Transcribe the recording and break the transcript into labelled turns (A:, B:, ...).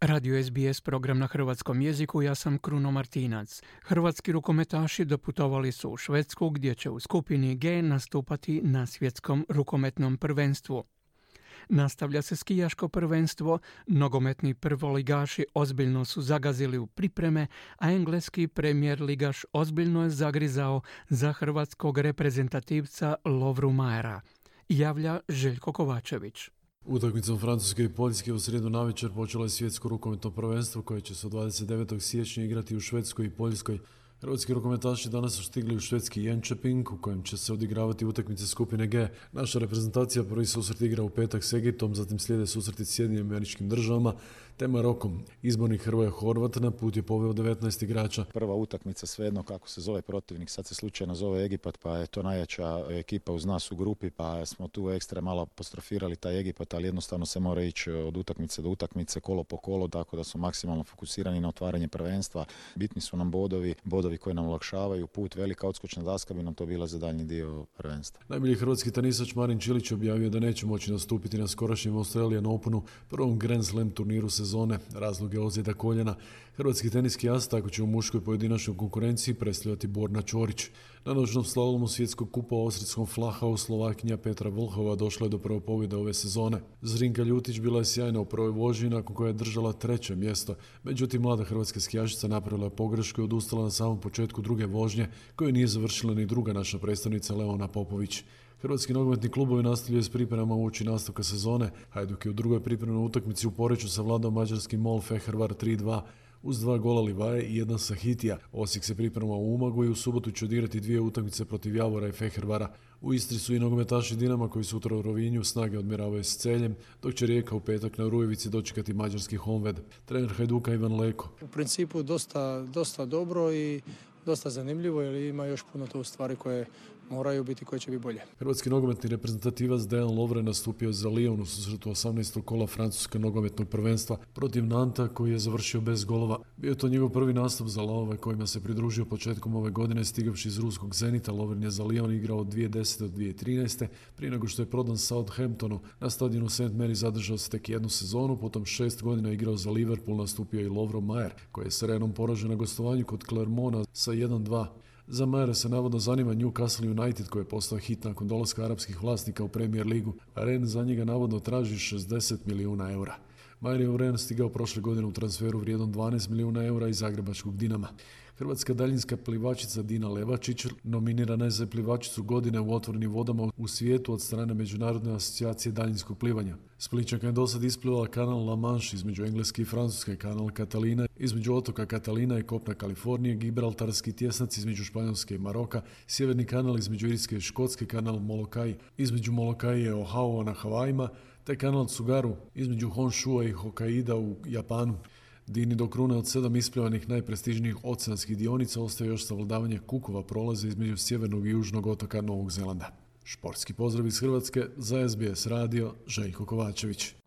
A: Radio SBS program na hrvatskom jeziku, ja sam Kruno Martinac. Hrvatski rukometaši doputovali su u Švedsku gdje će u skupini G nastupati na svjetskom rukometnom prvenstvu. Nastavlja se skijaško prvenstvo, nogometni prvoligaši ozbiljno su zagazili u pripreme, a engleski premijer ligaš ozbiljno je zagrizao za hrvatskog reprezentativca Lovru Majera. Javlja Željko Kovačević.
B: Utakmicom Francuske i Poljske u srijedu navečer počelo je svjetsko rukometno prvenstvo koje će se od 29. siječnja igrati u Švedskoj i Poljskoj. Hrvatski rukometaši danas su stigli u švedski Jönköping u kojem će se odigravati utakmice skupine G. Naša reprezentacija prvi susret igra u petak s Egiptom, zatim slijede susreti s Sjedinim američkim državama te Marokom. Izbornik Hrvoje Horvat na put je poveo 19 igrača.
C: Prva utakmica svejedno kako se zove protivnik, sad se slučajno zove Egipat pa je to najjača ekipa uz nas u grupi pa smo tu ekstra malo apostrofirali taj Egipat, ali jednostavno se mora ići od utakmice do utakmice, kolo po kolo, tako da su maksimalno fokusirani na otvaranje prvenstva. Bitni su nam bodovi, bodovi koji nam olakšavaju put, velika odskočna daska bi nam to bila za daljnji dio prvenstva.
B: Najbolji hrvatski tenisač Marin Čilić objavio da neće moći nastupiti na skorašnjem Australijan Openu, prvom Grand Slam turniru sezone. Razlog je ozljeda koljena. Hrvatski teniski as tako će u muškoj pojedinačnoj konkurenciji predstavljati Borna Čorić. Na noćnom slalomu svjetskog kupa u Osritskom Flahau Slovakinja Petra Vlhova došla je do prvog pobjede ove sezone. Zrinka Ljutić bila je sjajna u prvoj vožnji nakon koje je držala treće mjesto. Međutim, mlada hrvatska skijašica napravila je pogrešku i odustala na samom početku druge vožnje koju nije završila ni druga naša predstavnica Leona Popović. Hrvatski nogometni klubovi nastavljaju s pripremama uoči nastavka sezone. Hajduk je u drugoj pripremnoj utakmici u Poreću savladao mađarski Mol Fehervar 3-2 uz dva gola Livaje i jedan Sahitija. Osijek se priprema u Umagu i u subotu će odigrati dvije utakmice protiv Javora i Fehervara. U Istri su i nogometaši Dinama koji sutra u Rovinju snage odmjeravaju s celjem, dok će Rijeka u petak na Rujevici dočekati mađarski Honved. Trener Hajduka Ivan Leko.
D: U principu dosta, dosta dobro i dosta zanimljivo jer ima još puno tu stvari koje moraju biti koje će biti bolje.
B: Hrvatski nogometni reprezentativac Dejan Lovre nastupio za Lyon u susretu 18. kola francuske nogometnog prvenstva protiv Nanta koji je završio bez golova. Bio to njegov prvi nastup za Lavove kojima se pridružio početkom ove godine stigavši iz ruskog Zenita. Lovren je za Lyon igrao od 2010. do 2013. prije nego što je prodan Southamptonu. Na stadionu St. Mary zadržao se tek jednu sezonu, potom šest godina igrao za Liverpool, nastupio i Lovro Mayer koji je s Renom poražen na gostovanju kod Clermona sa 1-2. Za Majera se navodno zanima Newcastle United koji je postao hit nakon dolaska arapskih vlasnika u Premier ligu, Ren za njega navodno traži 60 milijuna eura. U Ren stigao prošle godine u transferu vrijedom 12 milijuna eura iz Zagrebačkog Dinama. Hrvatska daljinska plivačica Dina Levačić nominirana je za plivačicu godine u otvorenim vodama u svijetu od strane Međunarodne asocijacije daljinskog plivanja. Spličanka je dosad isplivala kanal La Manche između Engleske i Francuske, kanal Katalina između otoka Katalina i kopna Kalifornije, Gibraltarski tjesnac između Španjolske i Maroka, sjeverni kanal između Irske i Škotske, kanal Molokai između Molokai i Ohio na Havajima, te kanal Tsugaru između Honshua i Hokkaida u Japanu. Dini do krune od sedam ispljevanih najprestižnijih oceanskih dionica ostaje još savladavanje Kukova prolaza između sjevernog i južnog otoka Novog Zelanda. Športski pozdrav iz Hrvatske za SBS radio Željko Kovačević.